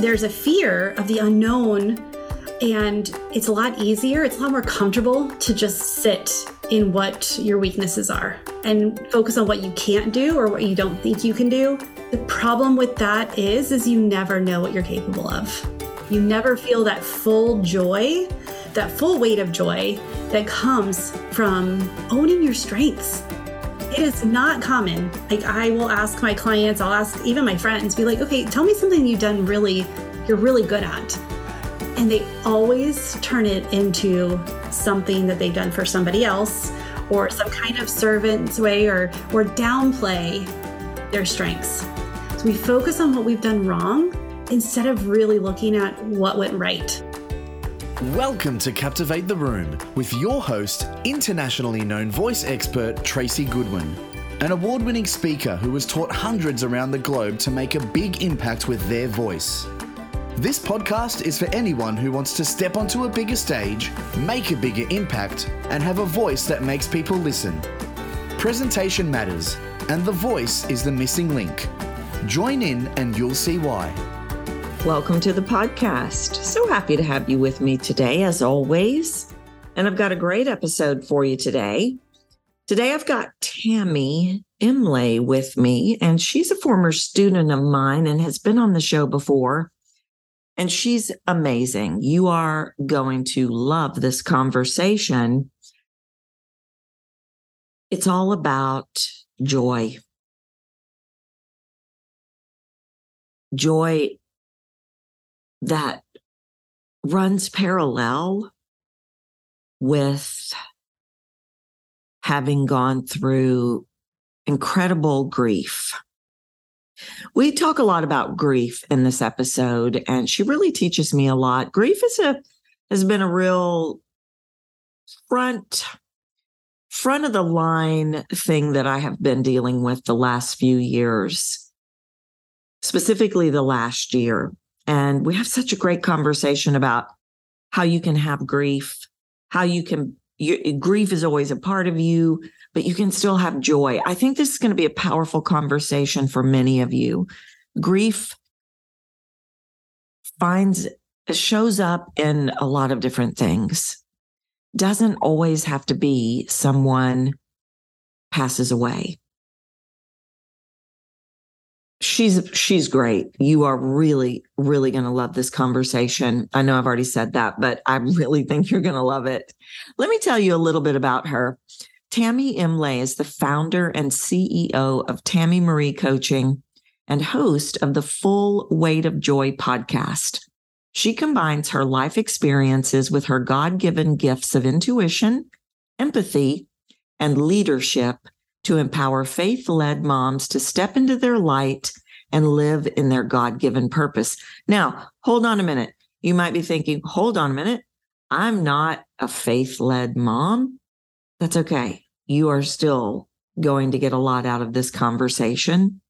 there's a fear of the unknown and it's a lot easier, it's a lot more comfortable to just sit in what your weaknesses are and focus on what you can't do or what you don't think you can do. The problem with that is is you never know what you're capable of. You never feel that full joy, that full weight of joy that comes from owning your strengths. It is not common. Like I will ask my clients, I'll ask even my friends, be like, okay, tell me something you've done really, you're really good at and they always turn it into something that they've done for somebody else or some kind of servant's way or or downplay their strengths. So we focus on what we've done wrong instead of really looking at what went right. Welcome to Captivate the Room with your host, internationally known voice expert Tracy Goodwin, an award winning speaker who has taught hundreds around the globe to make a big impact with their voice. This podcast is for anyone who wants to step onto a bigger stage, make a bigger impact, and have a voice that makes people listen. Presentation matters, and the voice is the missing link. Join in and you'll see why. Welcome to the podcast. So happy to have you with me today, as always. And I've got a great episode for you today. Today, I've got Tami Imlay with me, and she's a former student of mine and has been on the show before. And she's amazing. You are going to love this conversation. It's all about joy. Joy that runs parallel with having gone through incredible grief we talk a lot about grief in this episode, and she really teaches me a lot. Grief is a has been a real front front of the line thing that I have been dealing with the last few years, specifically the last year. And we have such a great conversation about how you can have grief, how you can, grief is always a part of you, but you can still have joy. I think this is going to be a powerful conversation for many of you. Grief finds shows up in a lot of different things. Doesn't always have to be someone passes away. She's she's great. You are really really going to love this conversation. I know I've already said that, but I really think you're going to love it. Let me tell you a little bit about her. Tami Imlay is the founder and CEO of Tami Marie Coaching and host of the Full Weight of Joy podcast. She combines her life experiences with her God given gifts of intuition, empathy, and leadership to empower faith led moms to step into their light and live in their God given purpose. Now, hold on a minute. You might be thinking, hold on a minute. I'm not a faith led mom that's okay. You are still going to get a lot out of this conversation.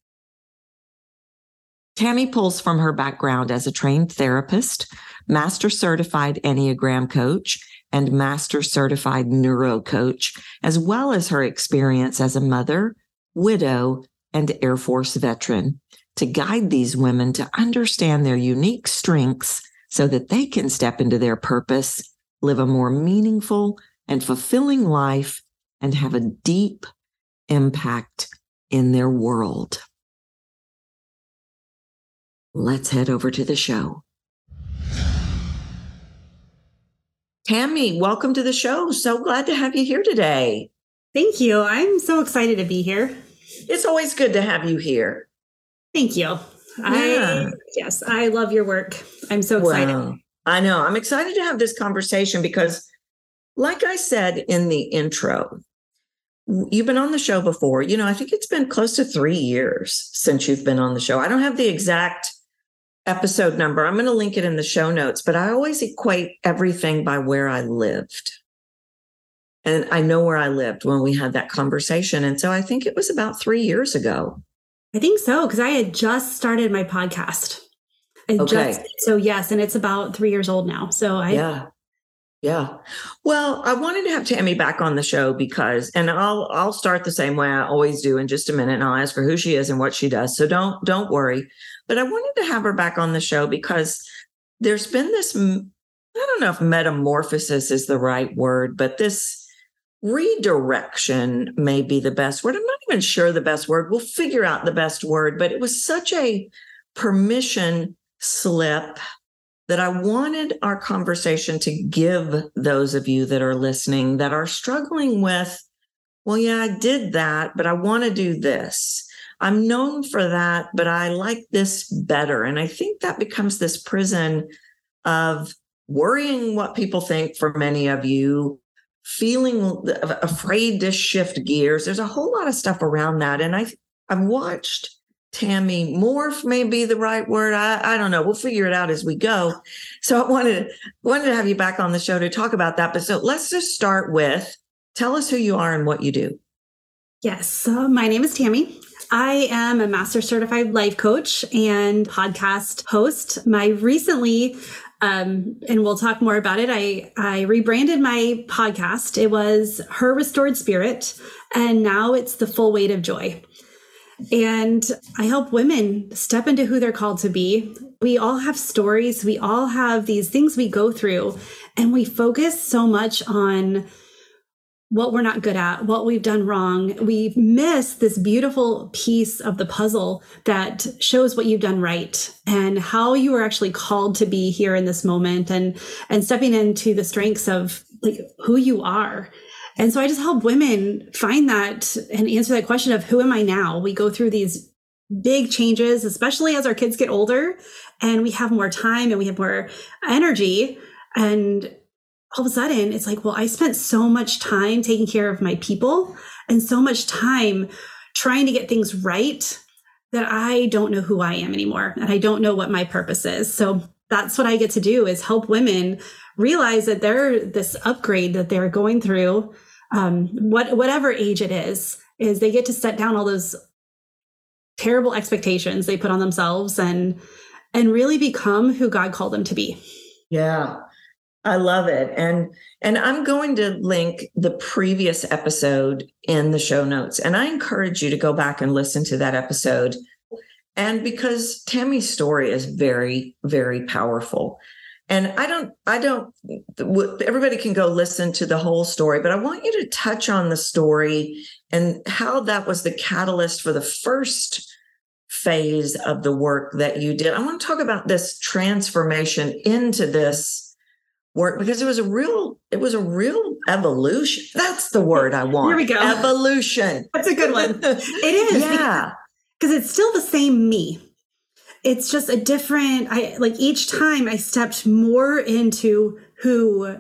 Tami pulls from her background as a trained therapist, master certified Enneagram coach, and master certified neuro coach, as well as her experience as a mother, widow, and Air Force veteran to guide these women to understand their unique strengths so that they can step into their purpose, live a more meaningful and fulfilling life and have a deep impact in their world. Let's head over to the show. Tami, welcome to the show. So glad to have you here today. Thank you. I'm so excited to be here. It's always good to have you here. Thank you. Yeah. I yes, I love your work. I'm so excited. I know. I'm excited to have this conversation because like I said in the intro, you've been on the show before. You know, I think it's been close to three years since you've been on the show. I don't have the exact episode number. I'm going to link it in the show notes, but I always equate everything by where I lived. And I know where I lived when we had that conversation. And so I think it was about three years ago. I think so, because I had just started my podcast. I okay. Just, so yes, and it's about three years old now. So I yeah. Yeah. Well, I wanted to have Tami back on the show because and I'll I'll start the same way I always do in just a minute and I'll ask her who she is and what she does. So don't don't worry. But I wanted to have her back on the show because there's been this I don't know if metamorphosis is the right word, but this redirection may be the best word. I'm not even sure the best word. We'll figure out the best word, but it was such a permission slip that I wanted our conversation to give those of you that are listening that are struggling with, well, yeah, I did that, but I want to do this. I'm known for that, but I like this better. And I think that becomes this prison of worrying what people think for many of you, feeling afraid to shift gears. There's a whole lot of stuff around that. And I, I've watched Tami morph may be the right word. I, I don't know. We'll figure it out as we go. So I wanted wanted to have you back on the show to talk about that. But so let's just start with tell us who you are and what you do. Yes. So my name is Tami. I am a master certified life coach and podcast host. My recently um, and we'll talk more about it. I, I rebranded my podcast. It was Her Restored Spirit, and now it's The Full Weight of Joy. And I help women step into who they're called to be. We all have stories, we all have these things we go through, and we focus so much on what we're not good at, what we've done wrong. We miss this beautiful piece of the puzzle that shows what you've done right and how you are actually called to be here in this moment and and stepping into the strengths of like who you are and so I just help women find that and answer that question of who am I now? We go through these big changes, especially as our kids get older and we have more time and we have more energy. And all of a sudden, it's like, well, I spent so much time taking care of my people and so much time trying to get things right that I don't know who I am anymore and I don't know what my purpose is. So that's what I get to do is help women realize that they're this upgrade that they're going through um, what whatever age it is, is they get to set down all those terrible expectations they put on themselves and and really become who God called them to be. Yeah. I love it. And and I'm going to link the previous episode in the show notes. And I encourage you to go back and listen to that episode. And because Tami's story is very, very powerful and i don't i don't everybody can go listen to the whole story but i want you to touch on the story and how that was the catalyst for the first phase of the work that you did. I want to talk about this transformation into this work because it was a real it was a real evolution. That's the word i want. Here we go. Evolution. That's a good one. It is yeah. because it's still the same me it's just a different i like each time i stepped more into who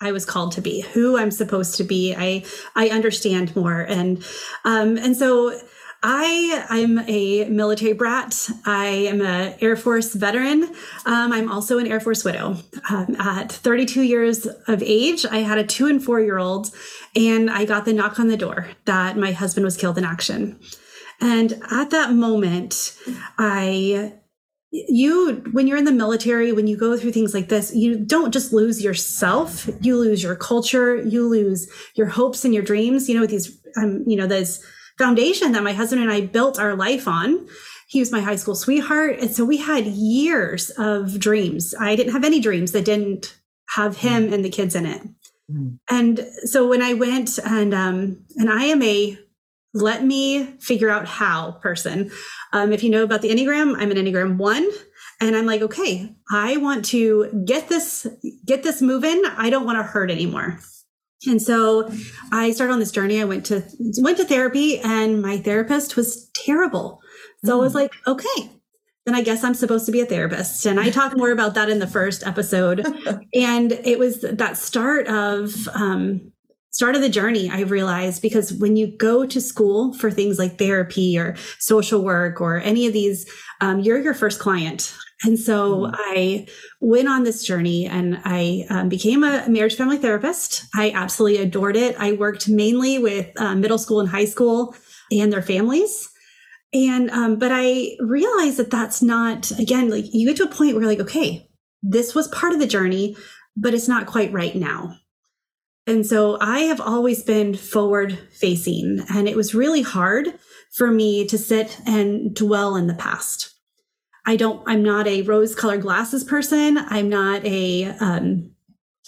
i was called to be who i'm supposed to be i i understand more and um and so I I'm a military brat. I am an Air Force veteran. Um, I'm also an Air Force widow. Um, at 32 years of age, I had a two and four year old, and I got the knock on the door that my husband was killed in action. And at that moment, I you when you're in the military when you go through things like this you don't just lose yourself you lose your culture you lose your hopes and your dreams you know these um, you know this foundation that my husband and i built our life on. He was my high school sweetheart and so we had years of dreams. I didn't have any dreams that didn't have him and the kids in it. Mm. and so when i went and um and i am a let me figure out how person. Um, if you know about the Enneagram, I'm an Enneagram one. And I'm like, okay, I want to get this, get this moving. I don't want to hurt anymore. And so I started on this journey. I went to went to therapy and my therapist was terrible. So mm. I was hmm. like, okay, then I guess I'm supposed to be a therapist. And I talk more about that in the first episode. and it was that start of um, start of the journey, I realized because when you go to school for things like therapy or social work or any of these, um, you're your first client. And so mm. I went on this journey and I um, became a marriage family therapist. I absolutely adored it. I worked mainly with uh, middle school and high school and their families. And, um, but I realized that that's not, again, like you get to a point where like, okay, this was part of the journey but it's not quite right now. And so I have always been forward facing, and it was really hard for me to sit and dwell in the past. I don't, I'm not a rose colored glasses person. I'm not a, um,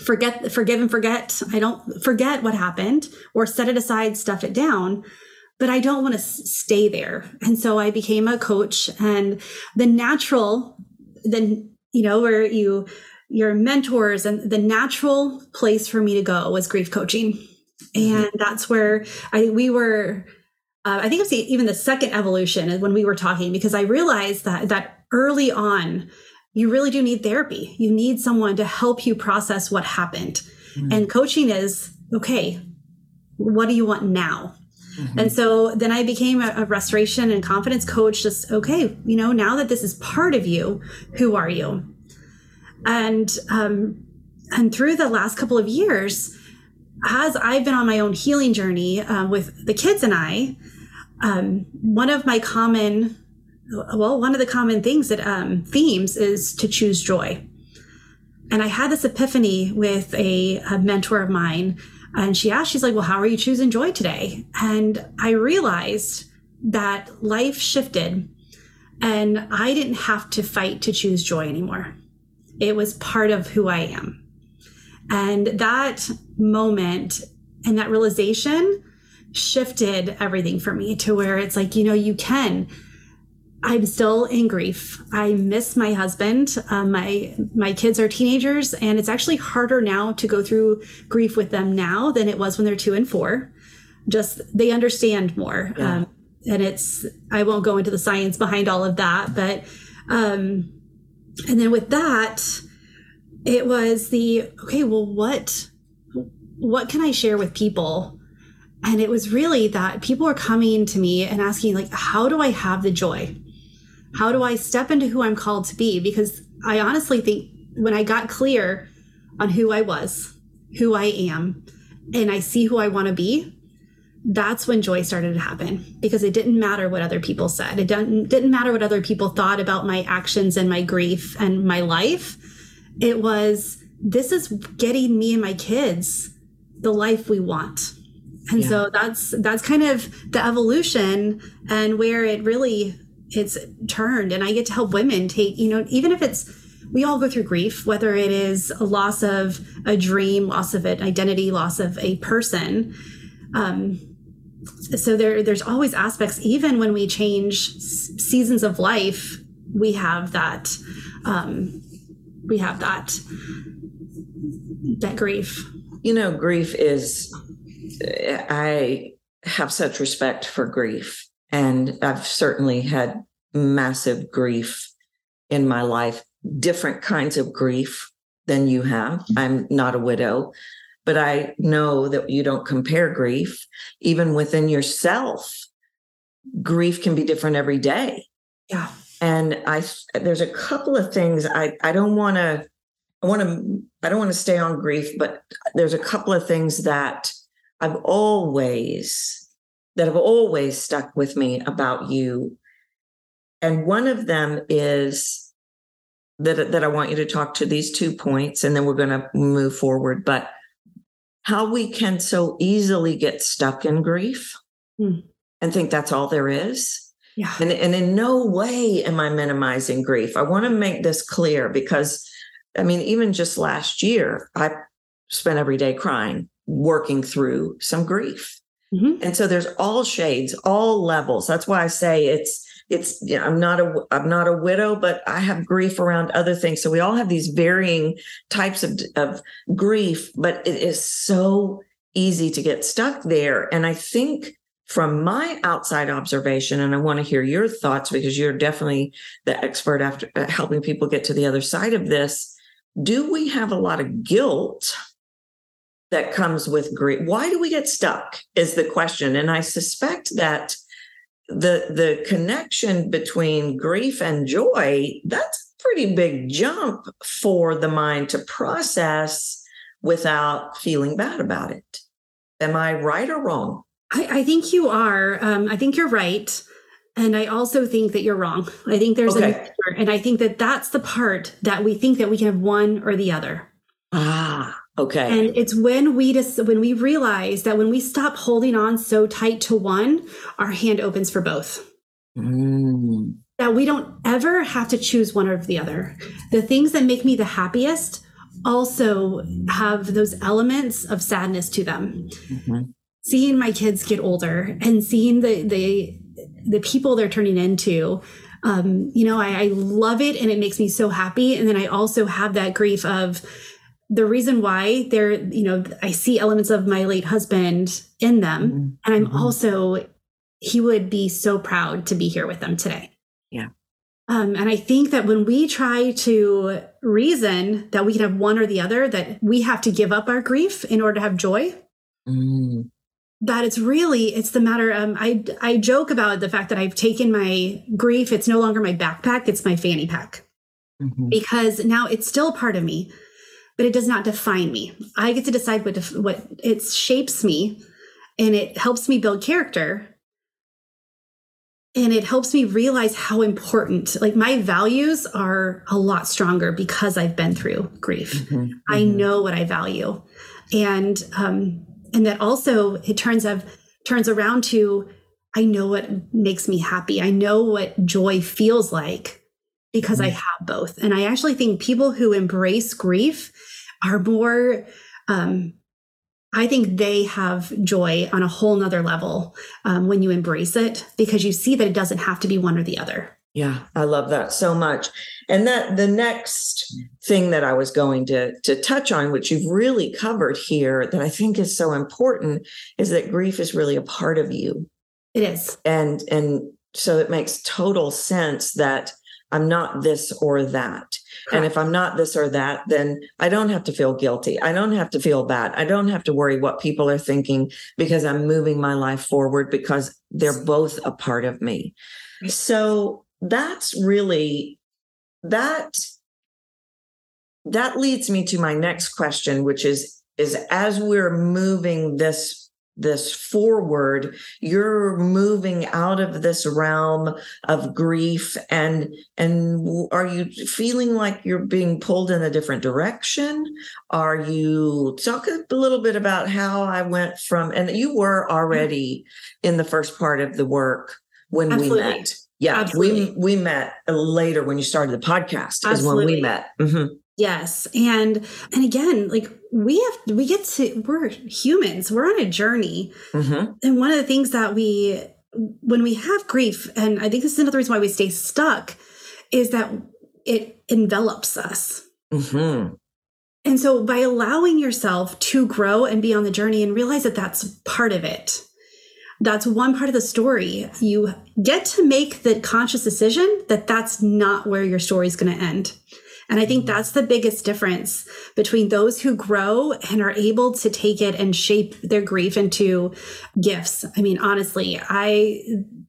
forget, forgive and forget. I don't forget what happened or set it aside, stuff it down, but I don't want to stay there. And so I became a coach and the natural, then, you know, where you, your mentors and the natural place for me to go was grief coaching. Mm-hmm. And that's where I, we were, uh, I think it's even the second evolution when we were talking, because I realized that, that early on, you really do need therapy. You need someone to help you process what happened. Mm-hmm. And coaching is okay, what do you want now? Mm-hmm. And so then I became a, a, restoration and confidence coach. Just, okay, you know, now that this is part of you, who are you? And, um, and through the last couple of years, as I've been on my own healing journey uh, with the kids and I, um, one of my common well, one of the common things that um, themes is to choose joy. And I had this epiphany with a, a mentor of mine, and she asked, she's like, Well, how are you choosing joy today? And I realized that life shifted and I didn't have to fight to choose joy anymore. It was part of who I am. And that moment and that realization shifted everything for me to where it's like, you know, you can I'm still in grief. I miss my husband. Um, my my kids are teenagers, and it's actually harder now to go through grief with them now than it was when they're two and four. Just they understand more, yeah. um, and it's. I won't go into the science behind all of that, but um, and then with that, it was the okay. Well, what what can I share with people? And it was really that people were coming to me and asking, like, how do I have the joy? How do I step into who I'm called to be? Because I honestly think when I got clear on who I was, who I am, and I see who I want to be, that's when joy started to happen because it didn't matter what other people said. It didn't, didn't matter what other people thought about my actions and my grief and my life. It was, this is getting me and my kids the life we want. And yeah. so that's that's kind of the evolution and where it really it's turned and i get to help women take you know even if it's we all go through grief whether it is a loss of a dream loss of an identity loss of a person um, so there there's always aspects even when we change seasons of life we have that um, we have that that grief you know grief is i have such respect for grief and I've certainly had massive grief in my life, different kinds of grief than you have. Mm-hmm. I'm not a widow, but I know that you don't compare grief. Even within yourself, grief can be different every day. Yeah. And I there's a couple of things I I don't want to I want to I don't want to stay on grief, but there's a couple of things that I've always that have always stuck with me about you. And one of them is that, that I want you to talk to these two points, and then we're going to move forward. But how we can so easily get stuck in grief mm. and think that's all there is. Yeah. And, and in no way am I minimizing grief. I want to make this clear because, I mean, even just last year, I spent every day crying, working through some grief. Mm-hmm. And so there's all shades, all levels. That's why I say it's it's you know, I'm not a I'm not a widow, but I have grief around other things. So we all have these varying types of of grief, but it is so easy to get stuck there. And I think from my outside observation, and I want to hear your thoughts because you're definitely the expert after uh, helping people get to the other side of this. Do we have a lot of guilt that comes with grief. Why do we get stuck is the question. And I suspect that the the connection between grief and joy, that's a pretty big jump for the mind to process without feeling bad about it. Am I right or wrong? I, I think you are. Um, I think you're right. And I also think that you're wrong. I think there's okay. a, and I think that that's the part that we think that we can have one or the other. Ah, okay. And it's when we just when we realize that when we stop holding on so tight to one, our hand opens for both. Mm. That we don't ever have to choose one or the other. The things that make me the happiest also have those elements of sadness to them. Mhm. Seeing my kids get older and seeing the the the people they're turning into, um, you know, I, I love it and it makes me so happy. And then I also have that grief of the reason why they're, you know, I see elements of my late husband in them. Mhm. And I'm Mhm. also, he would be so proud to be here with them today. Yeah. Um, and I think that when we try to reason that we can have one or the other, that we have to give up our grief in order to have joy, Mm. that it's really it's the matter. Um, I I joke about the fact that I've taken my grief. It's no longer my backpack; it's my fanny pack Mhm. because now it's still part of me, but it does not define me. I get to decide what def- what it shapes me, and it helps me build character. And it helps me realize how important, like my values are a lot stronger because I've been through grief. Mhm. I Mhm. know what I value, and um, and that also it turns of turns around to I know what makes me happy. I know what joy feels like because I Mm. have both. And I actually think people who embrace grief are more. Um, I think they have joy on a whole nother level um, when you embrace it because you see that it doesn't have to be one or the other. Yeah, I love that so much. And that the next thing that I was going to to touch on, which you've really covered here, that I think is so important, is that grief is really a part of you. It is. And and so it makes total sense that I'm not this or that. And if I'm not this or that, then I don't have to feel guilty. I don't have to feel bad. I don't have to worry what people are thinking because I'm moving my life forward because they're both a part of me. So that's really that that leads me to my next question which is is as we're moving this this forward you're moving out of this realm of grief and and are you feeling like you're being pulled in a different direction are you talk a little bit about how i went from and you were already in the first part of the work when Absolutely. we met yeah Absolutely. we we met later when you started the podcast is when we met Mhm. Yes. And and again, like we have we get to we're humans. We're on a journey. Mhm. And one of the things that we when we have grief, and I think this is another reason why we stay stuck, is that it envelops us. Mhm. And so by allowing yourself to grow and be on the journey and realize that that's part of it. That's one part of the story. You get to make the conscious decision that that's not where your story is going to end. And I think that's the biggest difference between those who grow and are able to take it and shape their grief into gifts. I mean, honestly, I,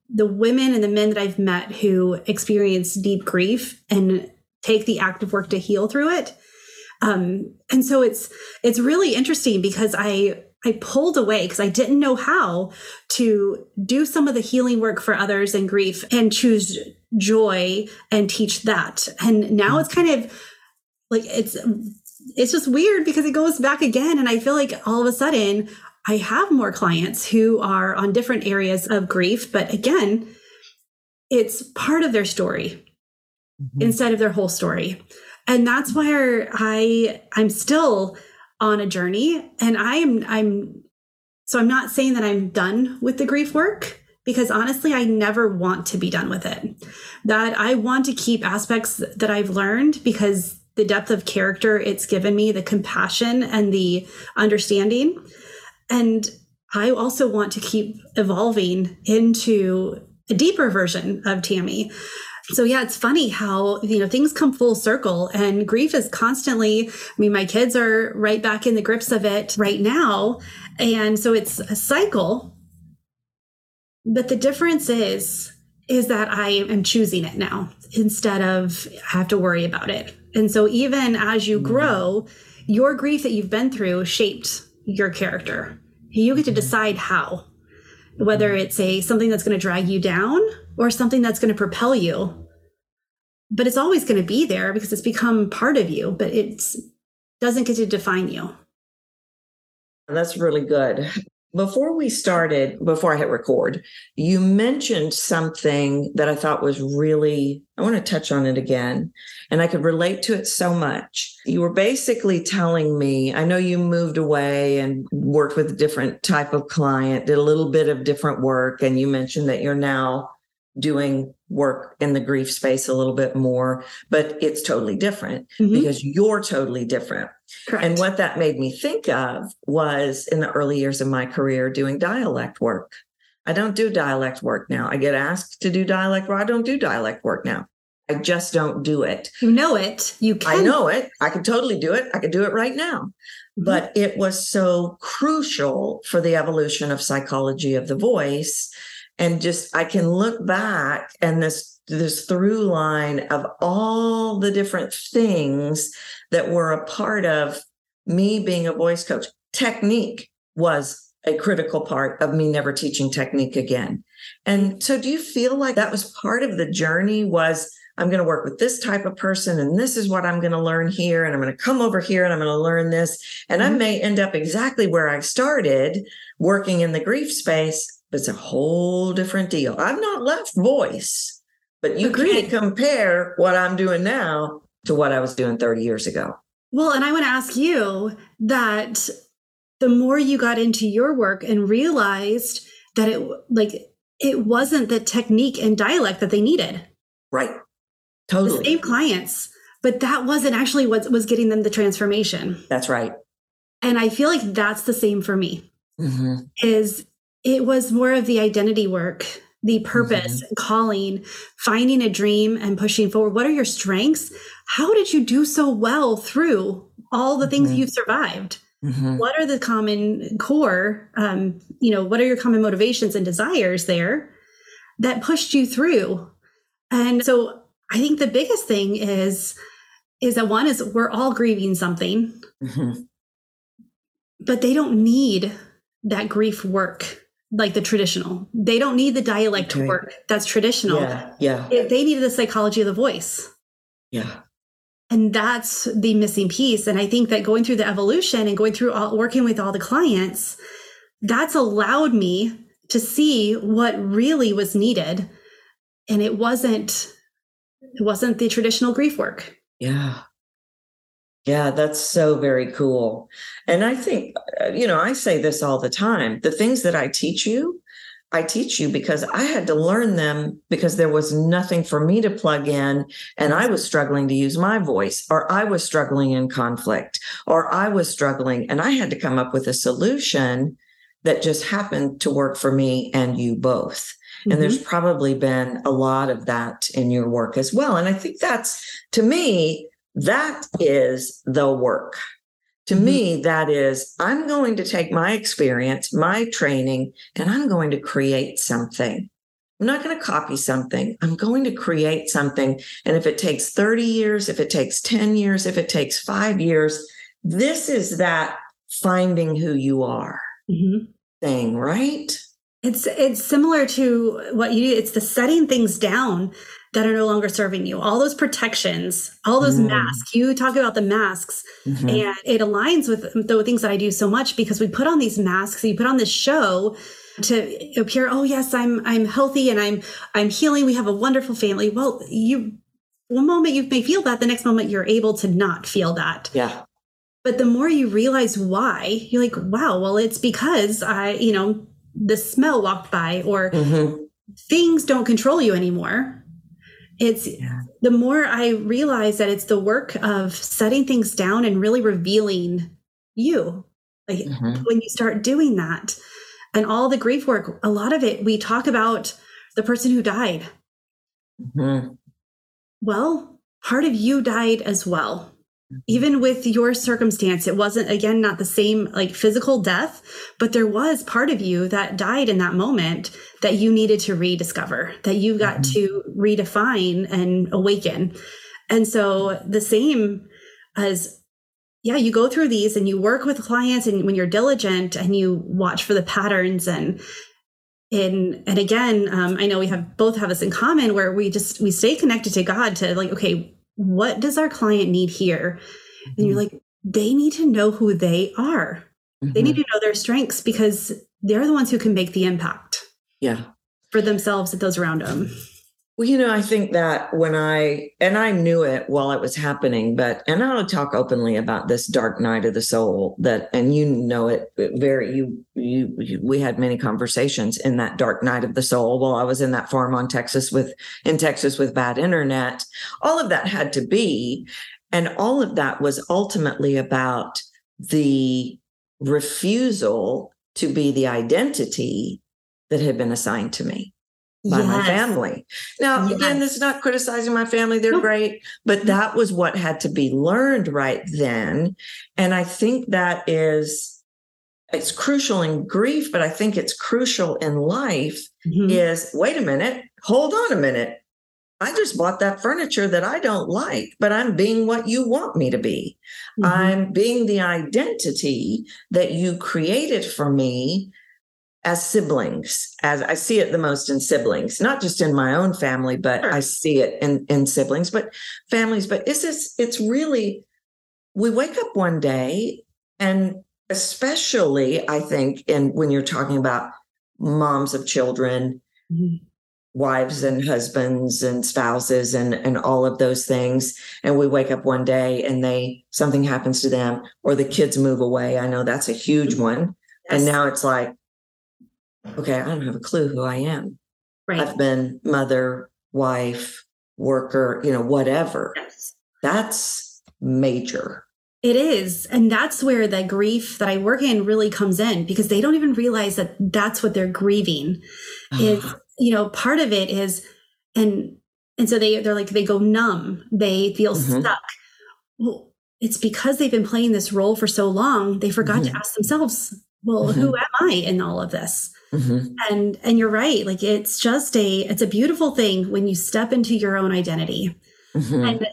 the women and the men that I've met who experience deep grief and take the active work to heal through it. Um, and so it's, it's really interesting because I, I pulled away because I didn't know how to do some of the healing work for others in grief and choose joy and teach that. And now it's kind of like it's it's just weird because it goes back again and I feel like all of a sudden I have more clients who are on different areas of grief, but again, it's part of their story Mhm. instead of their whole story. And that's where I I'm still on a journey and I am I'm so I'm not saying that I'm done with the grief work because honestly I never want to be done with it. That I want to keep aspects that I've learned because the depth of character it's given me, the compassion and the understanding. And I also want to keep evolving into a deeper version of Tami. So yeah, it's funny how, you know, things come full circle and grief is constantly, I mean, my kids are right back in the grips of it right now. And so it's a cycle. But the difference is, is that I am choosing it now instead of have to worry about it. And so even as you mm-hmm. grow, your grief that you've been through shaped your character. You get to decide how whether mm-hmm. it's a something that's going to drag you down or something that's going to propel you but it's always going to be there because it's become part of you but it's doesn't get to define you. That's really good. Before we started, before I hit record, you mentioned something that I thought was really, I want to touch on it again. And I could relate to it so much. You were basically telling me, I know you moved away and worked with a different type of client, did a little bit of different work. And you mentioned that you're now doing work in the grief space a little bit more, but it's totally different mm-hmm. because you're totally different. Correct. And what that made me think of was in the early years of my career doing dialect work. I don't do dialect work now. I get asked to do dialect work. I don't do dialect work now. I just don't do it. You know it. You can. I know it. I can totally do it. I could do it right now. Mm-hmm. But it was so crucial for the evolution of psychology of the voice and just I can look back and this this through line of all the different things that were a part of me being a voice coach. Technique was a critical part of me never teaching technique again. And so do you feel like that was part of the journey was I'm going to work with this type of person and this is what I'm going to learn here and I'm going to come over here and I'm going to learn this and I mm-hmm. may end up exactly where I started working in the grief space it's a whole different deal. I've not left voice, but you Agreed. can't compare what I'm doing now to what I was doing 30 years ago. Well, and I want to ask you that the more you got into your work and realized that it like it wasn't the technique and dialect that they needed. Right. Totally. The same clients, but that wasn't actually what was getting them the transformation. That's right. And I feel like that's the same for me. Mm-hmm. Is it was more of the identity work, the purpose, mm-hmm. calling, finding a dream and pushing forward. What are your strengths? How did you do so well through all the things mm-hmm. you've survived? Mm-hmm. What are the common core, um, you know, what are your common motivations and desires there that pushed you through? And so I think the biggest thing is, is that one is we're all grieving something, mm-hmm. but they don't need that grief work like the traditional. They don't need the dialect okay. work. That's traditional. Yeah. Yeah. they need the psychology of the voice. Yeah. And that's the missing piece. And I think that going through the evolution and going through all, working with all the clients, that's allowed me to see what really was needed. And it wasn't, it wasn't the traditional grief work. Yeah. Yeah, that's so very cool. And I think, uh, you know, I say this all the time the things that I teach you, I teach you because I had to learn them because there was nothing for me to plug in. And I was struggling to use my voice, or I was struggling in conflict, or I was struggling. And I had to come up with a solution that just happened to work for me and you both. Mm-hmm. And there's probably been a lot of that in your work as well. And I think that's, to me, that is the work. To mm-hmm. me, that is, I'm going to take my experience, my training, and I'm going to create something. I'm not going to copy something. I'm going to create something. And if it takes 30 years, if it takes 10 years, if it takes five years, this is that finding who you are mm-hmm. thing, right? It's it's similar to what you do. It's the setting things down that are no longer serving you. All those protections, all those mm. masks. You talk about the masks, mm-hmm. and it aligns with the things that I do so much because we put on these masks. You put on this show to appear. Oh yes, I'm I'm healthy and I'm I'm healing. We have a wonderful family. Well, you one moment you may feel that, the next moment you're able to not feel that. Yeah. But the more you realize why, you're like, wow, well, it's because I, you know, the smell walked by or mm-hmm. things don't control you anymore it's the more I realize that it's the work of setting things down and really revealing you. Like mm-hmm. when you start doing that and all the grief work, a lot of it, we talk about the person who died. Mm-hmm. Well, part of you died as well. Mm-hmm. Even with your circumstance, it wasn't, again, not the same like physical death, but there was part of you that died in that moment that you needed to rediscover, that you got mm-hmm. to redefine and awaken. And so the same as yeah, you go through these and you work with clients and when you're diligent and you watch for the patterns and and and again, um, I know we have both have this in common where we just we stay connected to God to like, okay, what does our client need here? And you're mm-hmm. like, they need to know who they are. Mm-hmm. They need mm-hmm. to know their strengths because they're the ones who can make the impact. Yeah. For themselves and those around them. Well, you know, I think that when I, and I knew it while it was happening, but, and I'll talk openly about this dark night of the soul that, and you know it very, you, you, you, we had many conversations in that dark night of the soul while I was in that farm on Texas with, in Texas with bad internet. All of that had to be. And all of that was ultimately about the refusal to be the identity that had been assigned to me by yes. my family. Now, yes. again, this is not criticizing my family. They're nope. great, but that was what had to be learned right then. And I think that is it's crucial in grief, but I think it's crucial in life mm-hmm. is wait a minute, hold on a minute. I just bought that furniture that I don't like, but I'm being what you want me to be. Mm-hmm. I'm being the identity that you created for me as siblings as i see it the most in siblings not just in my own family but sure. i see it in in siblings but families but it's this it's really we wake up one day and especially i think in when you're talking about moms of children mm-hmm. wives and husbands and spouses and and all of those things and we wake up one day and they something happens to them or the kids move away i know that's a huge mm-hmm. one yes. and now it's like okay, I don't have a clue who I am. Right. I've been mother, wife, worker, you know, whatever. Yes. That's major. It is. And that's where the grief that I work in really comes in because they don't even realize that that's what they're grieving. is, you know, part of it is, and, and so they, they're like, they go numb, they feel mm-hmm. stuck. Well, it's because they've been playing this role for so long, they forgot mm-hmm. to ask themselves, well, mm-hmm. who am I in all of this? Mm-hmm. And and you're right. Like it's just a it's a beautiful thing when you step into your own identity. Mm-hmm. And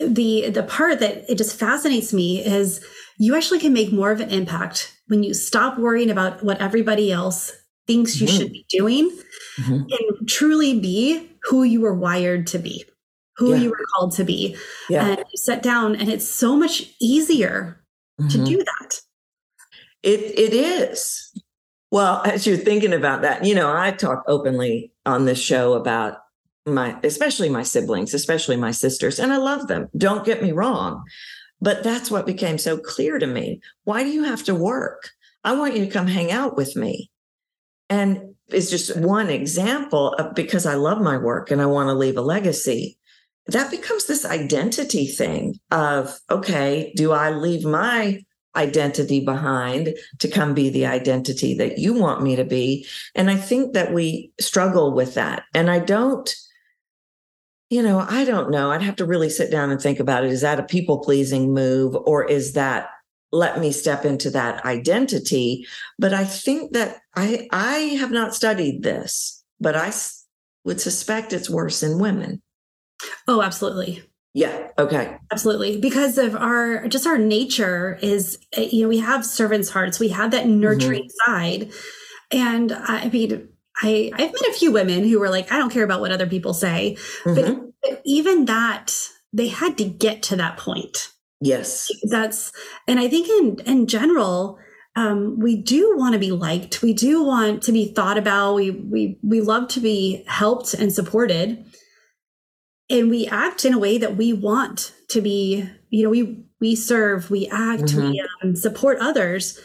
the the part that it just fascinates me is you actually can make more of an impact when you stop worrying about what everybody else thinks you mm-hmm. should be doing mm-hmm. and truly be who you were wired to be, who yeah. you were called to be. Yeah. And you sit down and it's so much easier to mm-hmm. do that. It it is. Well, as you're thinking about that, you know, I talk openly on this show about my, especially my siblings, especially my sisters, and I love them. Don't get me wrong. But that's what became so clear to me. Why do you have to work? I want you to come hang out with me. And it's just one example of because I love my work and I want to leave a legacy. That becomes this identity thing of, okay, do I leave my identity behind to come be the identity that you want me to be. And I think that we struggle with that. And I don't, you know, I don't know. I'd have to really sit down and think about it. Is that a people pleasing move or is that let me step into that identity? But I think that I I have not studied this, but I would suspect it's worse in women. Oh, absolutely. Yeah. Okay. Absolutely. Because of our, just our nature is, you know, we have servants' hearts, we have that nurturing mm-hmm. side. And I mean, I, I've met a few women who were like, I don't care about what other people say. Mm-hmm. But even that, they had to get to that point. Yes. That's, and I think in, in general, um, we do want to be liked. We do want to be thought about. We, we, we love to be helped and supported and we act in a way that we want to be you know we we serve we act mm-hmm. we um, support others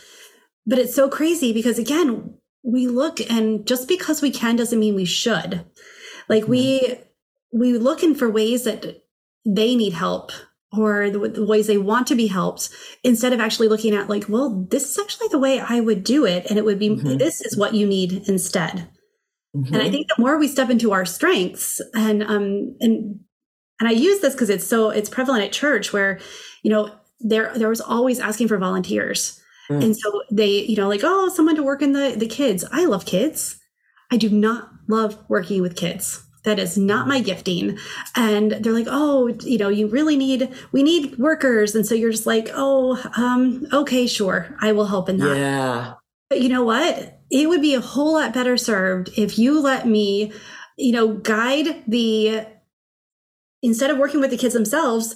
but it's so crazy because again we look and just because we can doesn't mean we should like mm-hmm. we we looking for ways that they need help or the, the, ways they want to be helped instead of actually looking at like well this is actually the way i would do it and it would be mm-hmm. this is what you need instead Mm-hmm. And I mm-hmm. think the more we step into our strengths and um and and I use this because it's so it's prevalent at church where, you know, there there was always asking for volunteers. Mm. And so they, you know, like, oh, someone to work in the the kids. I love kids. I do not love working with kids. That is not my gifting. And they're like, oh, you know, you really need, we need workers. And so you're just like, oh, um, okay, sure. I will help in that. Yeah. But you know what? it would be a whole lot better served if you let me, you know, guide the, instead of working with the kids themselves,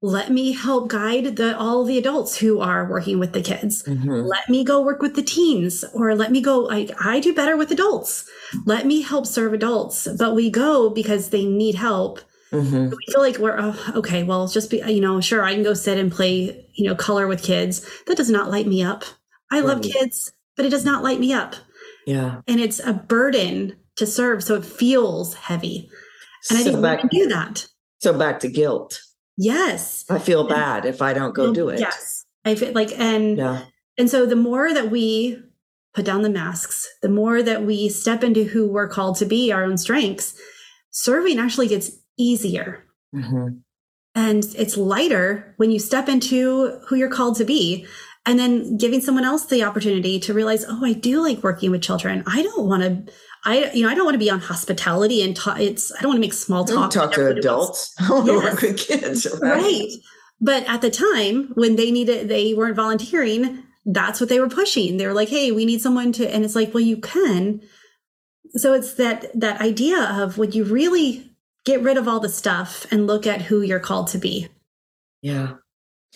let me help guide the all the adults who are working with the kids Mhm. let me go work with the teens or let me go like i do better with adults let me help serve adults but we go because they need help Mhm. we feel like we're oh, okay well just be you know sure i can go sit and play you know color with kids that does not light me up i love kids but it does not light me up Yeah. and it's a burden to serve so it feels heavy and i so didn't back, want to do that so back to guilt. yes I feel bad if I don't go do it. yes i feel like and Yeah. And so the more that we put down the masks, the more that we step into who we're called to be, our own strengths, serving actually gets easier. Mhm. And it's lighter when you step into who you're called to be. And then giving someone else the opportunity to realize, oh, I do like working with children. I don't want to, I, you know, I don't want to be on hospitality and ta- it's, I don't want to make small talk. talk to adults. I want to work with kids. Right. right but at the time when they needed they weren't volunteering that's what they were pushing they were like hey we need someone to and it's like well you can so it's that that idea of when you really get rid of all the stuff and look at who you're called to be Yeah.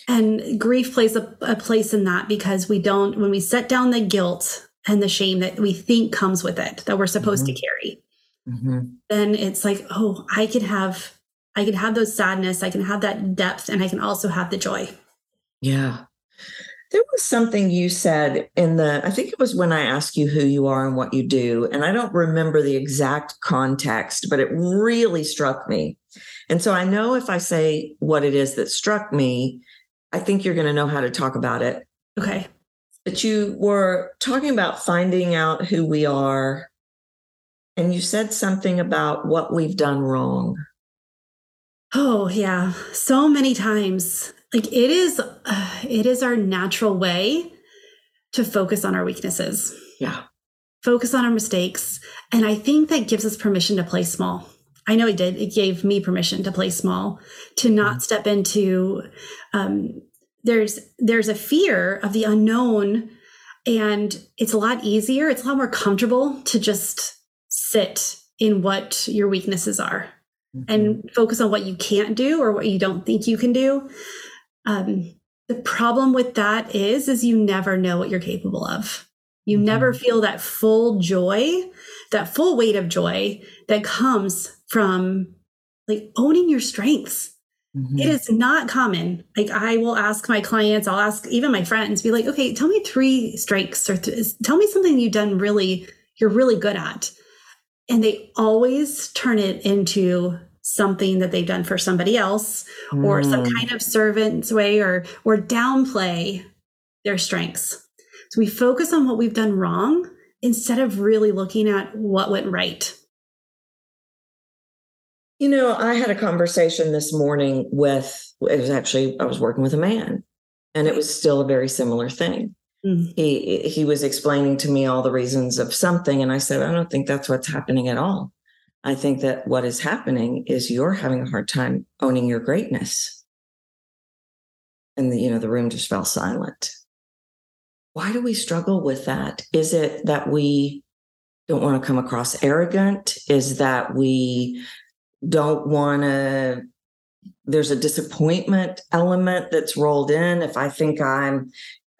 And grief plays a, a place in that because we don't when we set down the guilt and the shame that we think comes with it that we're supposed to carry Mhm. then it's like oh i can have i can have those sadness i can have that depth and i can also have the joy Yeah. There was something you said in the, I think it was when I asked you who you are and what you do. And I don't remember the exact context, but it really struck me. And so I know if I say what it is that struck me, I think you're going to know how to talk about it. okay But you were talking about finding out who we are. And you said something about what we've done wrong. Oh yeah, so many times. Like it is, uh, it is our natural way to focus on our weaknesses, Yeah. focus on our mistakes, and I think that gives us permission to play small. I know it did. It gave me permission to play small, to not step into. Um, there's there's a fear of the unknown, and it's a lot easier. It's a lot more comfortable to just sit in what your weaknesses are and focus on what you can't do or what you don't think you can do. Um, the problem with that is, is you never know what you're capable of. You Mhm. never feel that full joy, that full weight of joy that comes from like owning your strengths. Mhm. It is not common. Like I will ask my clients, I'll ask even my friends, be like, okay, tell me three strengths or th- tell me something you've done really, you're really good at. And they always turn it into something that they've done for somebody else or some Mm. kind of servant's way or or downplay their strengths. So we focus on what we've done wrong instead of really looking at what went right. You know, I had a conversation this morning with, it was actually, I was working with a man, and it was still a very similar thing. Mm. He he was explaining to me all the reasons of something, and I said, I don't think that's what's happening at all. I think that what is happening is you're having a hard time owning your greatness. And the, you know, the room just fell silent. Why do we struggle with that? Is it that we don't want to come across arrogant? Is that we don't want to there's a disappointment element that's rolled in. If i think i'm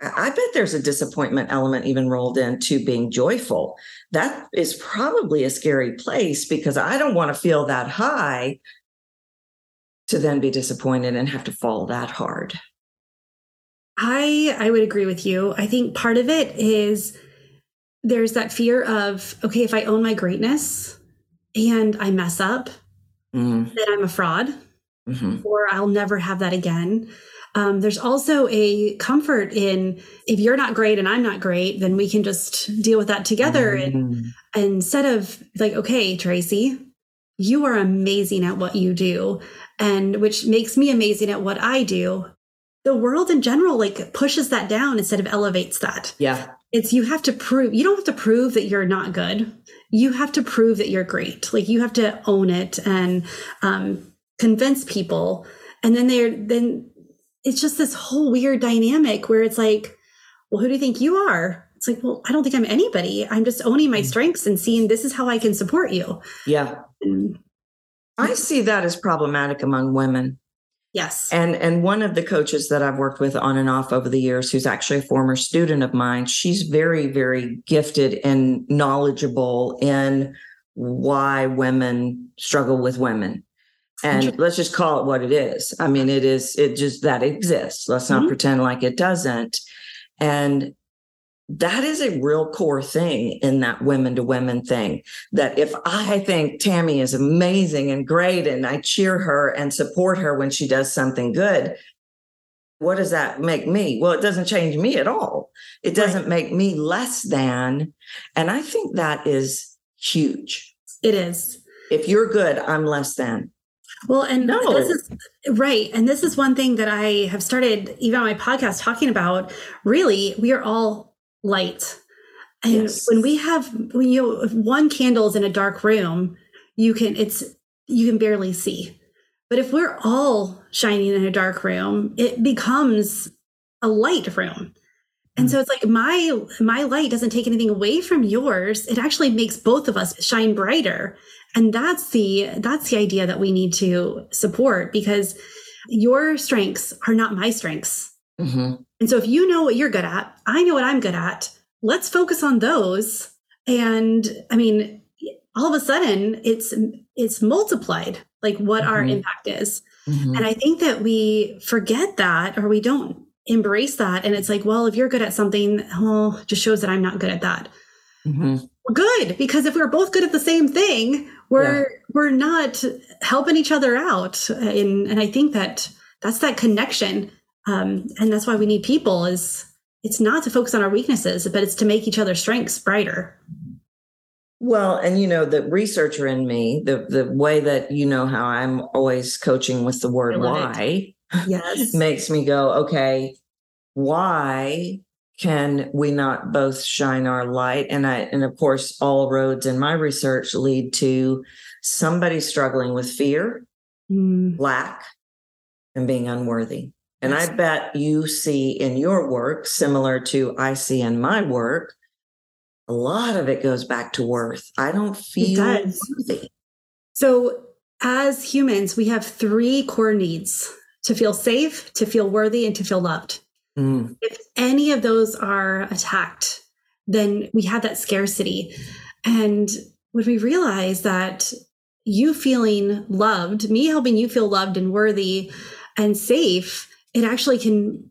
i bet there's a disappointment element even rolled in to being joyful. That is probably a scary place because i don't want to feel that high to then be disappointed and have to fall that hard. I I would agree with you. I think part of it is there's that fear of okay, if I own my greatness and I mess up, Mm, then I'm a fraud mhm. or I'll never have that again. Um, there's also a comfort in if you're not great and I'm not great, then we can just deal with that together. And Mm, instead of like, okay, Tracy, you are amazing at what you do, and which makes me amazing at what I do. The world in general like pushes that down instead of elevates that. yeah It's you have to prove you don't have to prove that you're not good. You have to prove that you're great. Like you have to own it and um, convince people. And then they're then it's just this whole weird dynamic where it's like, well, who do you think you are? It's like, well, I don't think I'm anybody. I'm just owning my strengths and seeing this is how I can support you. yeah And I see that as problematic among women Yes. And and one of the coaches that I've worked with on and off over the years, who's actually a former student of mine, she's very, very gifted and knowledgeable in why women struggle with women. And let's just call it what it is. I mean, it is, it just that exists. Let's not Mhm. pretend like it doesn't. And that is a real core thing in that women to women thing. That if I think Tami is amazing and great and I cheer her and support her when she does something good, what does that make me? Well, it doesn't change me at all. It doesn't make me less than. And I think that is huge. It is. If you're good, I'm less than. Well, and No. this is right. And this is one thing that I have started even on my podcast talking about. Really, we are all light. And Yes. when we have when you if one candle is in a dark room, you can it's you can barely see. But if we're all shining in a dark room, it becomes a light room. And mm. so it's like my my light doesn't take anything away from yours. It actually makes both of us shine brighter. And that's the that's the idea that we need to support because your strengths are not my strengths. Mhm. And so if you know what you're good at, I know what I'm good at. Let's focus on those. And I mean, all of a sudden it's it's multiplied like what our Mhm. impact is. Mhm. And I think that we forget that or we don't embrace that. And it's like, well, if you're good at something, well, just shows that I'm not good at that. Mhm. We're good because if we're both good at the same thing, we're we're not helping each other out. And and I think that that's that connection. Um, and that's why we need people is it's not to focus on our weaknesses, but it's to make each other's strengths brighter. Well, and you know, the researcher in me, the the way that you know how I'm always coaching with the word why Yes. makes me go, okay, why can we not both shine our light? And I and of course, all roads in my research lead to somebody struggling with fear, Mm, lack, and being unworthy. And I bet you see in your work, similar to I see in my work, a lot of it goes back to worth. I don't feel does. worthy. So, as humans, we have three core needs to feel safe, to feel worthy, and to feel loved. Mm, If any of those are attacked, then we have that scarcity. And when we realize that you feeling loved, me helping you feel loved and worthy and safe, it actually can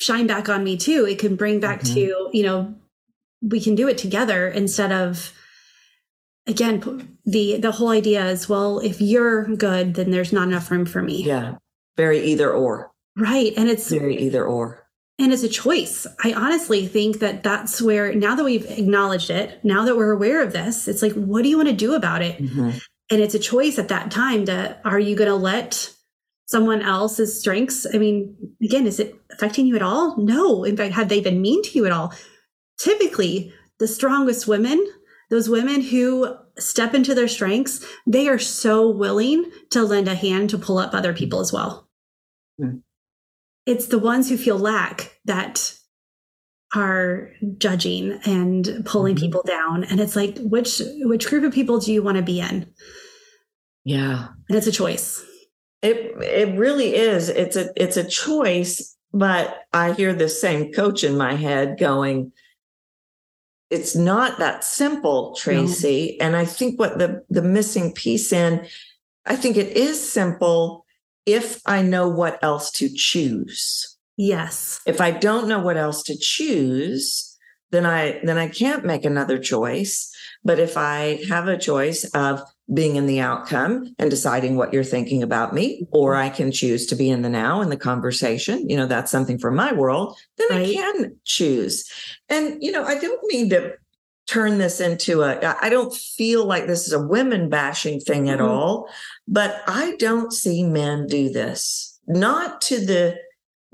shine back on me too. It can bring back Mhm. to, you know, we can do it together instead of again the the whole idea is well if you're good then there's not enough room for me yeah, very either or, right and it's very either or. and it's a choice i honestly think that that's where now that we've acknowledged it now that we're aware of this it's like what do you want to do about it Mhm. and it's a choice at that time to are you going to let someone else's strengths? I mean again is it affecting you at all? No. In fact have they been mean to you at all? Typically the strongest women those women who step into their strengths they are so willing to lend a hand to pull up other people as well. Hmm. it's the ones who feel lack that are judging and pulling Mhm. people down. And it's like which which group of people do you want to be in? Yeah. and it's a choice It it really is. It's a it's a choice, but I hear the same coach in my head going, it's not that simple, Tracy. And I think what the the missing piece in, I think it is simple if I know what else to choose. yes If I don't know what else to choose, then I then I can't make another choice. But if I have a choice of being in the outcome and deciding what you're thinking about me, or I can choose to be in the now in the conversation, you know, that's something for my world, then I can choose. And, you know, I don't mean to turn this into a, I don't feel like this is a women bashing thing at Mhm. all, but I don't see men do this, not to the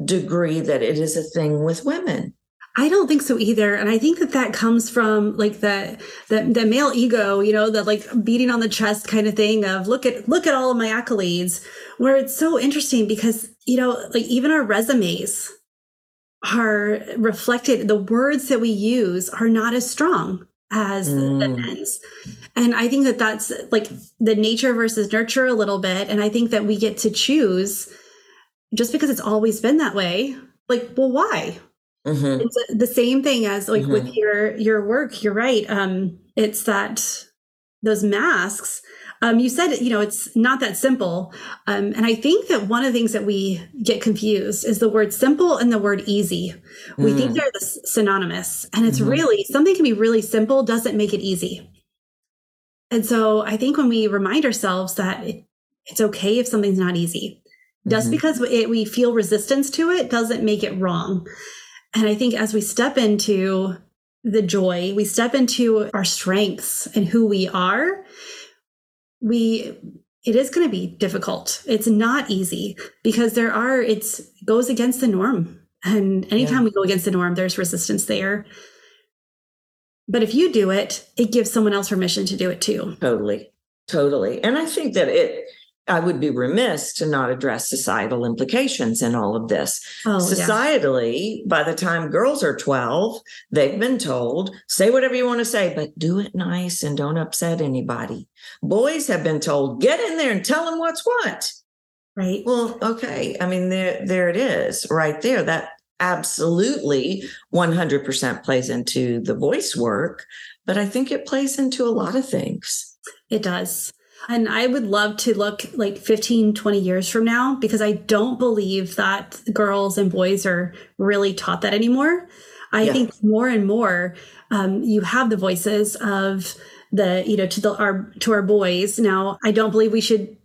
degree that it is a thing with women. I don't think so either, and I think that that comes from like the the, the male ego, you know, the like beating on the chest kind of thing of look at look at all of my accolades. Where it's so interesting because you know, like even our resumes are reflected. The words that we use are not as strong as the Mm. men's, and I think that that's like the nature versus nurture a little bit. And I think that we get to choose just because it's always been that way, like, well, why? Mhm. It's the same thing as like with Mhm. your your work. You're right. Um, it's that those masks. Um, you said you know it's not that simple, um, and I think that one of the things that we get confused is the word simple and the word easy. We think Mm. they're the synonymous, and it's Mhm. really something can be really simple doesn't make it easy. And so I think when we remind ourselves that it, it's okay if something's not easy, just Mhm. because it, we feel resistance to it doesn't make it wrong. And I think as we step into the joy, we step into our strengths and who we are, we it is going to be difficult. It's not easy because there are it's goes against the norm. And anytime Yeah. we go against the norm, there's resistance there. But if you do it, it gives someone else permission to do it too. Totally. Totally. And I think that it, I would be remiss to not address societal implications in all of this. Oh, yeah. Societally, by the time girls are 12, they've been told, say whatever you want to say, but do it nice and don't upset anybody. Boys have been told, get in there and tell them what's what. Right. Well, okay. I mean, there, there it is right there. That absolutely 100% plays into the voice work, but I think it plays into a lot of things. It does. And I would love to look like 15, 20 years from now because I don't believe that girls and boys are really taught that anymore. I Yeah. think more and more um, you have the voices of the, you know, to the our to our boys. Now, I don't believe we should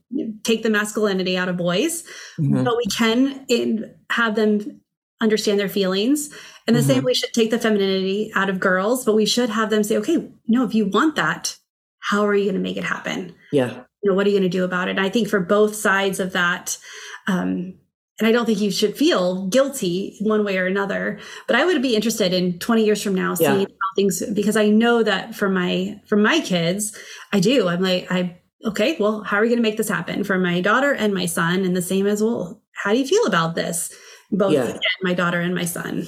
take the masculinity out of boys, Mhm. but we can in, have them understand their feelings. And the same, we should take the femininity out of girls, but we should have them say, okay, no, if you want that, how are you going to make it happen? Yeah. You know, what are you going to do about it? And I think for both sides of that, um, and I don't think you should feel guilty one way or another, but I would be interested in 20 years from now Yeah. seeing how things because I know that for my for my kids, I do. I'm like, I okay, well, how are we going to make this happen for my daughter and my son? And the same as well, how do you feel about this? Both Yeah. my daughter and my son.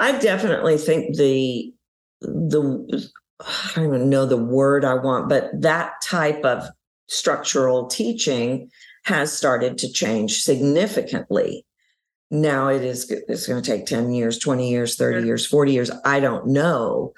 I definitely think the the I don't even know the word I want, but that type of structural teaching has started to change significantly. Now it is it's going to take 10 years, 20 years, 30 Sure. years, 40 years, I don't know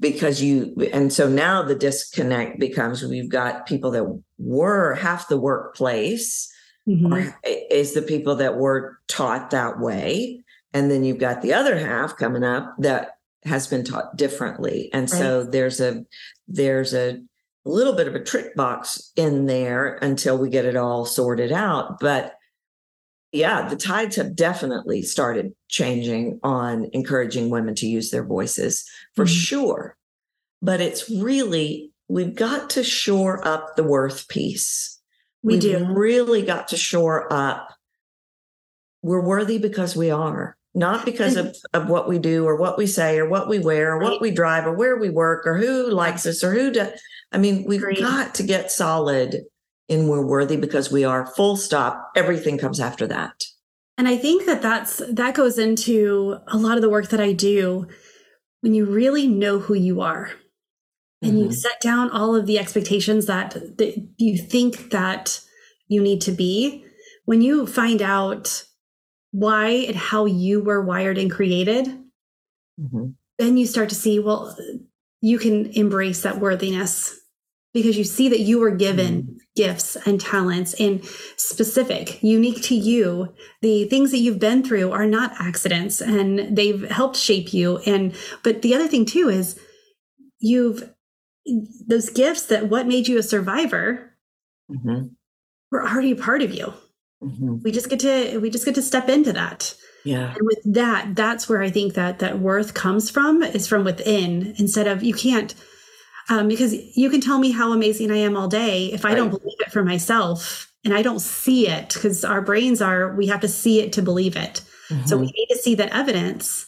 because you and so now the disconnect becomes we've got people that were half the workplace Mhm. or is the people that were taught that way and then you've got the other half coming up that has been taught differently and so there's a there's a little bit of a trick box in there until we get it all sorted out but yeah the tides have definitely started changing on encouraging women to use their voices for Mhm. sure but it's really we've got to shore up the worth piece We We've do. really got to shore up. We're worthy because we are, not because of, of what we do or what we say or what we wear or what we drive or where we work or who likes us or who does. I mean, we've Agreed. got to get solid in we're worthy because we are full stop. Everything comes after that. And I think that that's that goes into a lot of the work that I do when you really know who you are and you Mhm. set down all of the expectations that, that you think that you need to be when you find out why and how you were wired and created Mhm. then you start to see well you can embrace that worthiness because you see that you were given gifts and talents and specific unique to you the things that you've been through are not accidents and they've helped shape you and but the other thing too is you've those gifts that what made you a survivor Mhm. were already a part of you Mhm. we just get to we just get to step into that Yeah. and with that that's where i think that that worth comes from is from within instead of you can't um, because you can tell me how amazing i am all day if i don't believe it for myself and i don't see it because our brains are we have to see it to believe it so we Mhm. need to see that evidence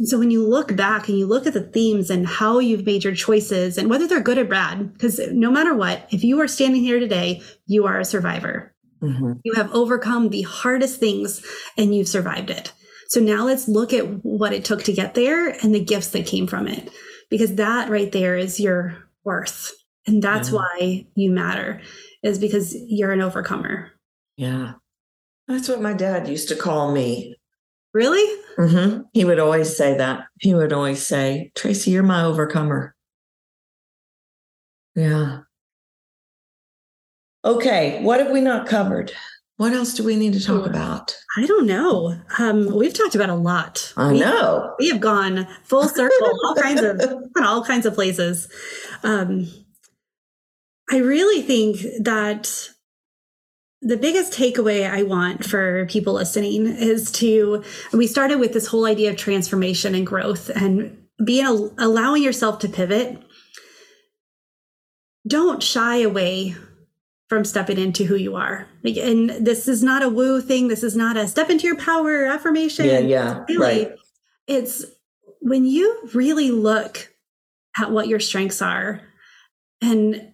and so when you look back and you look at the themes and how you've made your choices and whether they're good or bad because no matter what if you are standing here today you are a survivor Mhm. you have overcome the hardest things and you've survived it. So now let's look at what it took to get there and the gifts that came from it, because that right there is your worth. And that's Yeah. why you matter, is because you're an overcomer. Yeah. That's what my dad used to call me. Really? Mm-hmm. He would always say that. He would always say, Tracy, you're my overcomer. Yeah. Okay. What have we not covered? What else do we need to talk about? I don't know. Um, we've talked about a lot. I we, know. We have gone full circle, all kinds of all kinds of places. Um, I really think that the biggest takeaway I want for people listening is to we started with this whole idea of transformation and growth and being allowing yourself to pivot. Don't shy away from stepping into who you are. And this is not a woo thing. This is not a step into your power affirmation. Yeah, yeah. Really, right. It's when you really look at what your strengths are and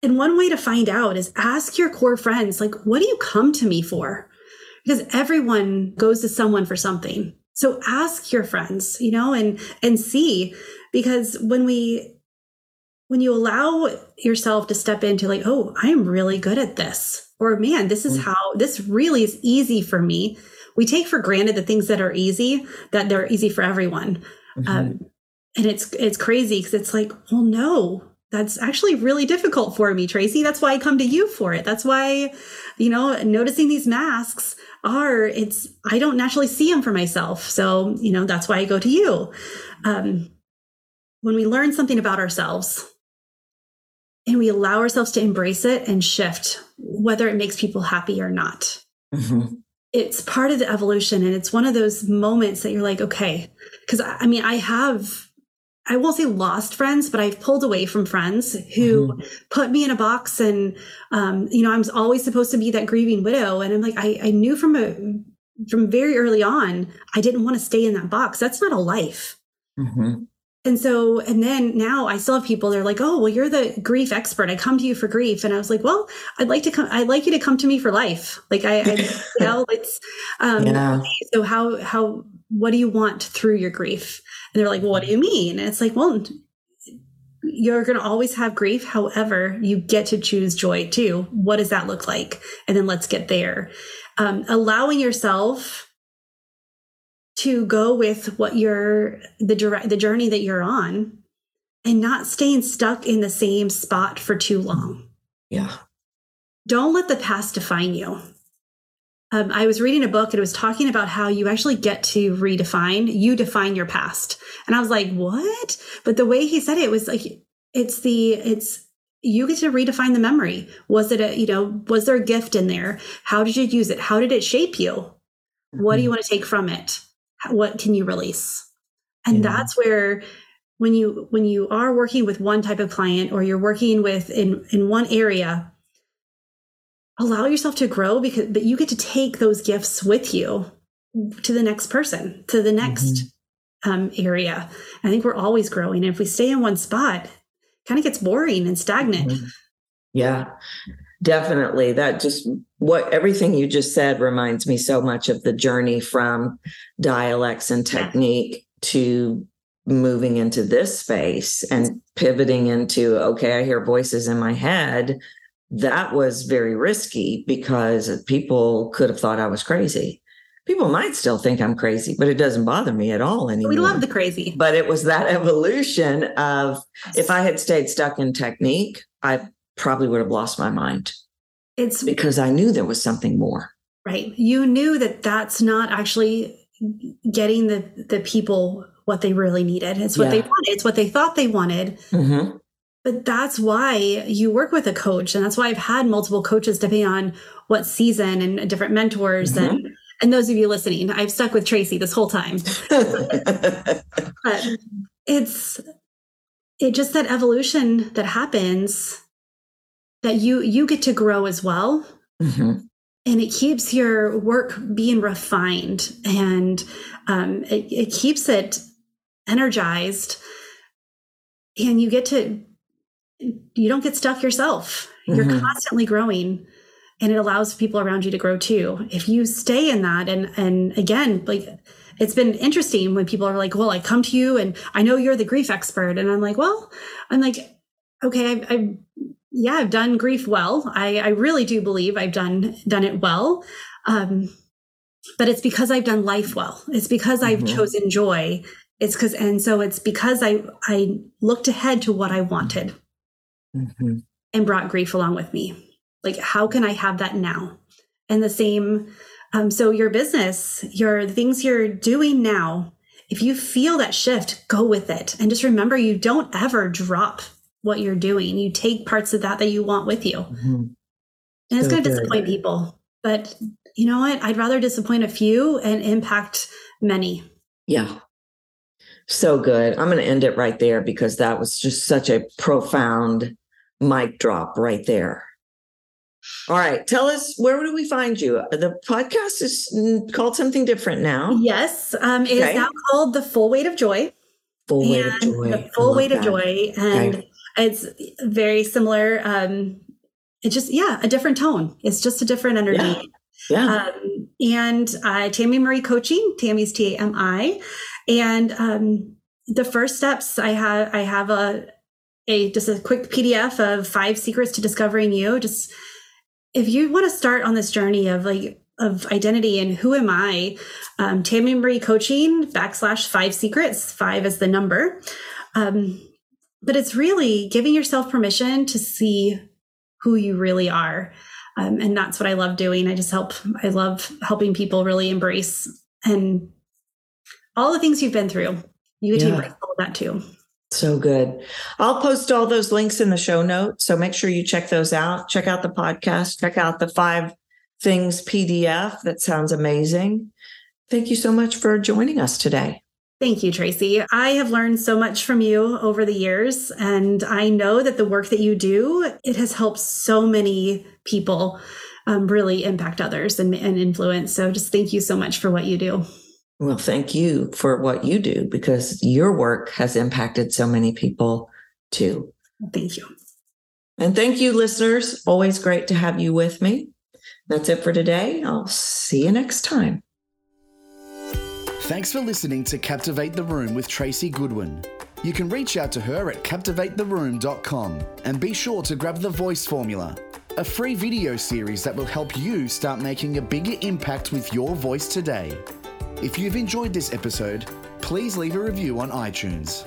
and one way to find out is ask your core friends, like, what do you come to me for? Because everyone goes to someone for something. So ask your friends, you know, and and see because when we when you allow yourself to step into like, oh, I am really good at this, or man, this is mm-hmm. how this really is easy for me. We take for granted the things that are easy, that they're easy for everyone. Mm-hmm. Um, and it's it's crazy because it's like, well, no, that's actually really difficult for me, Tracy. That's why I come to you for it. That's why, you know, noticing these masks are, it's, I don't naturally see them for myself. So, you know, that's why I go to you. Um, when we learn something about ourselves and we allow ourselves to embrace it and shift, whether it makes people happy or not, mm-hmm. it's part of the evolution. And it's one of those moments that you're like, okay, because I mean, I have I won't say lost friends, but I've pulled away from friends who mm-hmm. put me in a box. And, um, you know, I'm always supposed to be that grieving widow. And I'm like, I, I knew from a, from very early on, I didn't want to stay in that box. That's not a life. Mm-hmm. And so, and then now I still have people, they're like, oh, well, you're the grief expert. I come to you for grief. And I was like, well, I'd like to come, I'd like you to come to me for life. Like I, I you know, it's, um, yeah. so how, how, what do you want through your grief? And they're like, well, what do you mean? And it's like, well, you're going to always have grief. However, you get to choose joy too. What does that look like? And then let's get there. Um, allowing yourself to go with what you're the direct the journey that you're on and not staying stuck in the same spot for too long. Yeah. Don't let the past define you um, I was reading a book and it was talking about how you actually get to redefine, you define your past. And I was like, what? But the way he said it was like, it's the, it's, you get to redefine the memory. Was it a, you know, was there a gift in there? How did you use it? How did it shape you? What do you mm-hmm. want to take from it? What can you release? And yeah. that's where when you when you are working with one type of client or you're working with in in one area allow yourself to grow because but you get to take those gifts with you to the next person to the next mm-hmm. um, area i think we're always growing and if we stay in one spot kind of gets boring and stagnant mm-hmm. yeah definitely that just what everything you just said reminds me so much of the journey from dialects and technique to moving into this space and pivoting into okay i hear voices in my head that was very risky because people could have thought I was crazy. People might still think I'm crazy, but it doesn't bother me at all anymore. We love the crazy. But it was that evolution of if I had stayed stuck in technique, I probably would have lost my mind. It's because I knew there was something more. Right. You knew that that's not actually getting the the people what they really needed. It's what yeah. they wanted. It's what they thought they wanted. Mm-hmm. But that's why you work with a coach. And that's why I've had multiple coaches depending on what season and different mentors. Mm-hmm. And, and those of you listening, I've stuck with Tracy this whole time. but it's it just that evolution that happens that you you get to grow as well. Mm-hmm. And it keeps your work being refined and um, it, it keeps it energized and you get to you don't get stuck yourself. You're mm-hmm. constantly growing and it allows people around you to grow too. If you stay in that and and again, like it's been interesting when people are like, "Well, I come to you and I know you're the grief expert." And I'm like, "Well, I'm like, okay, I've, I've yeah, I've done grief well. I I really do believe I've done done it well." Um, but it's because I've done life well. It's because I've Mhm. chosen joy. It's because, and so it's because I I looked ahead to what I wanted Mhm. and brought grief along with me. Like, how can I have that now? And the same. Um, so your business, your things you're doing now, if you feel that shift, go with it, and just remember, you don't ever drop what you're doing. You take parts of that that you want with you. Mhm. And it's So going to good. disappoint people. But you know what? I'd rather disappoint a few and impact many. Yeah. So good. I'm going to end it right there because that was just such a profound mic drop right there. All right. Tell us where do we find you? The podcast is mm, called something different now. Yes, um, it is Okay. now called The Full Weight of Joy. Full weight of joy. The Full Weight of. Joy. And Okay. It's very similar. Um, it's just, yeah, a different tone. It's just a different energy. Yeah. Um, and uh, Tami Marie Coaching, Tami's T A M I. And um, the first steps, I have, I have a, a just a quick PDF of five secrets to discovering you. Just if you want to start on this journey of like of identity and who am I, um, Tami Marie Coaching backslash five secrets. Five is the number. Um, but it's really giving yourself permission to see who you really are. Um, and that's what I love doing. I just help, I love helping people really embrace and all the things you've been through. You get to embrace all of that too. So good. I'll post all those links in the show notes. So make sure you check those out. Check out the podcast. Check out the five things PDF. That sounds amazing. Thank you so much for joining us today. Thank you, Tracy. I have learned so much from you over the years, and I know that the work that you do it has helped so many people um, really impact others and, and influence. So, just thank you so much for what you do. Well, thank you for what you do because your work has impacted so many people too. Thank you. And thank you, listeners. Always great to have you with me. That's it for today. I'll see you next time. Thanks for listening to Captivate the Room with Tracy Goodwin. You can reach out to her at captivatetheroom.com and be sure to grab the voice formula, a free video series that will help you start making a bigger impact with your voice today. If you've enjoyed this episode, please leave a review on iTunes.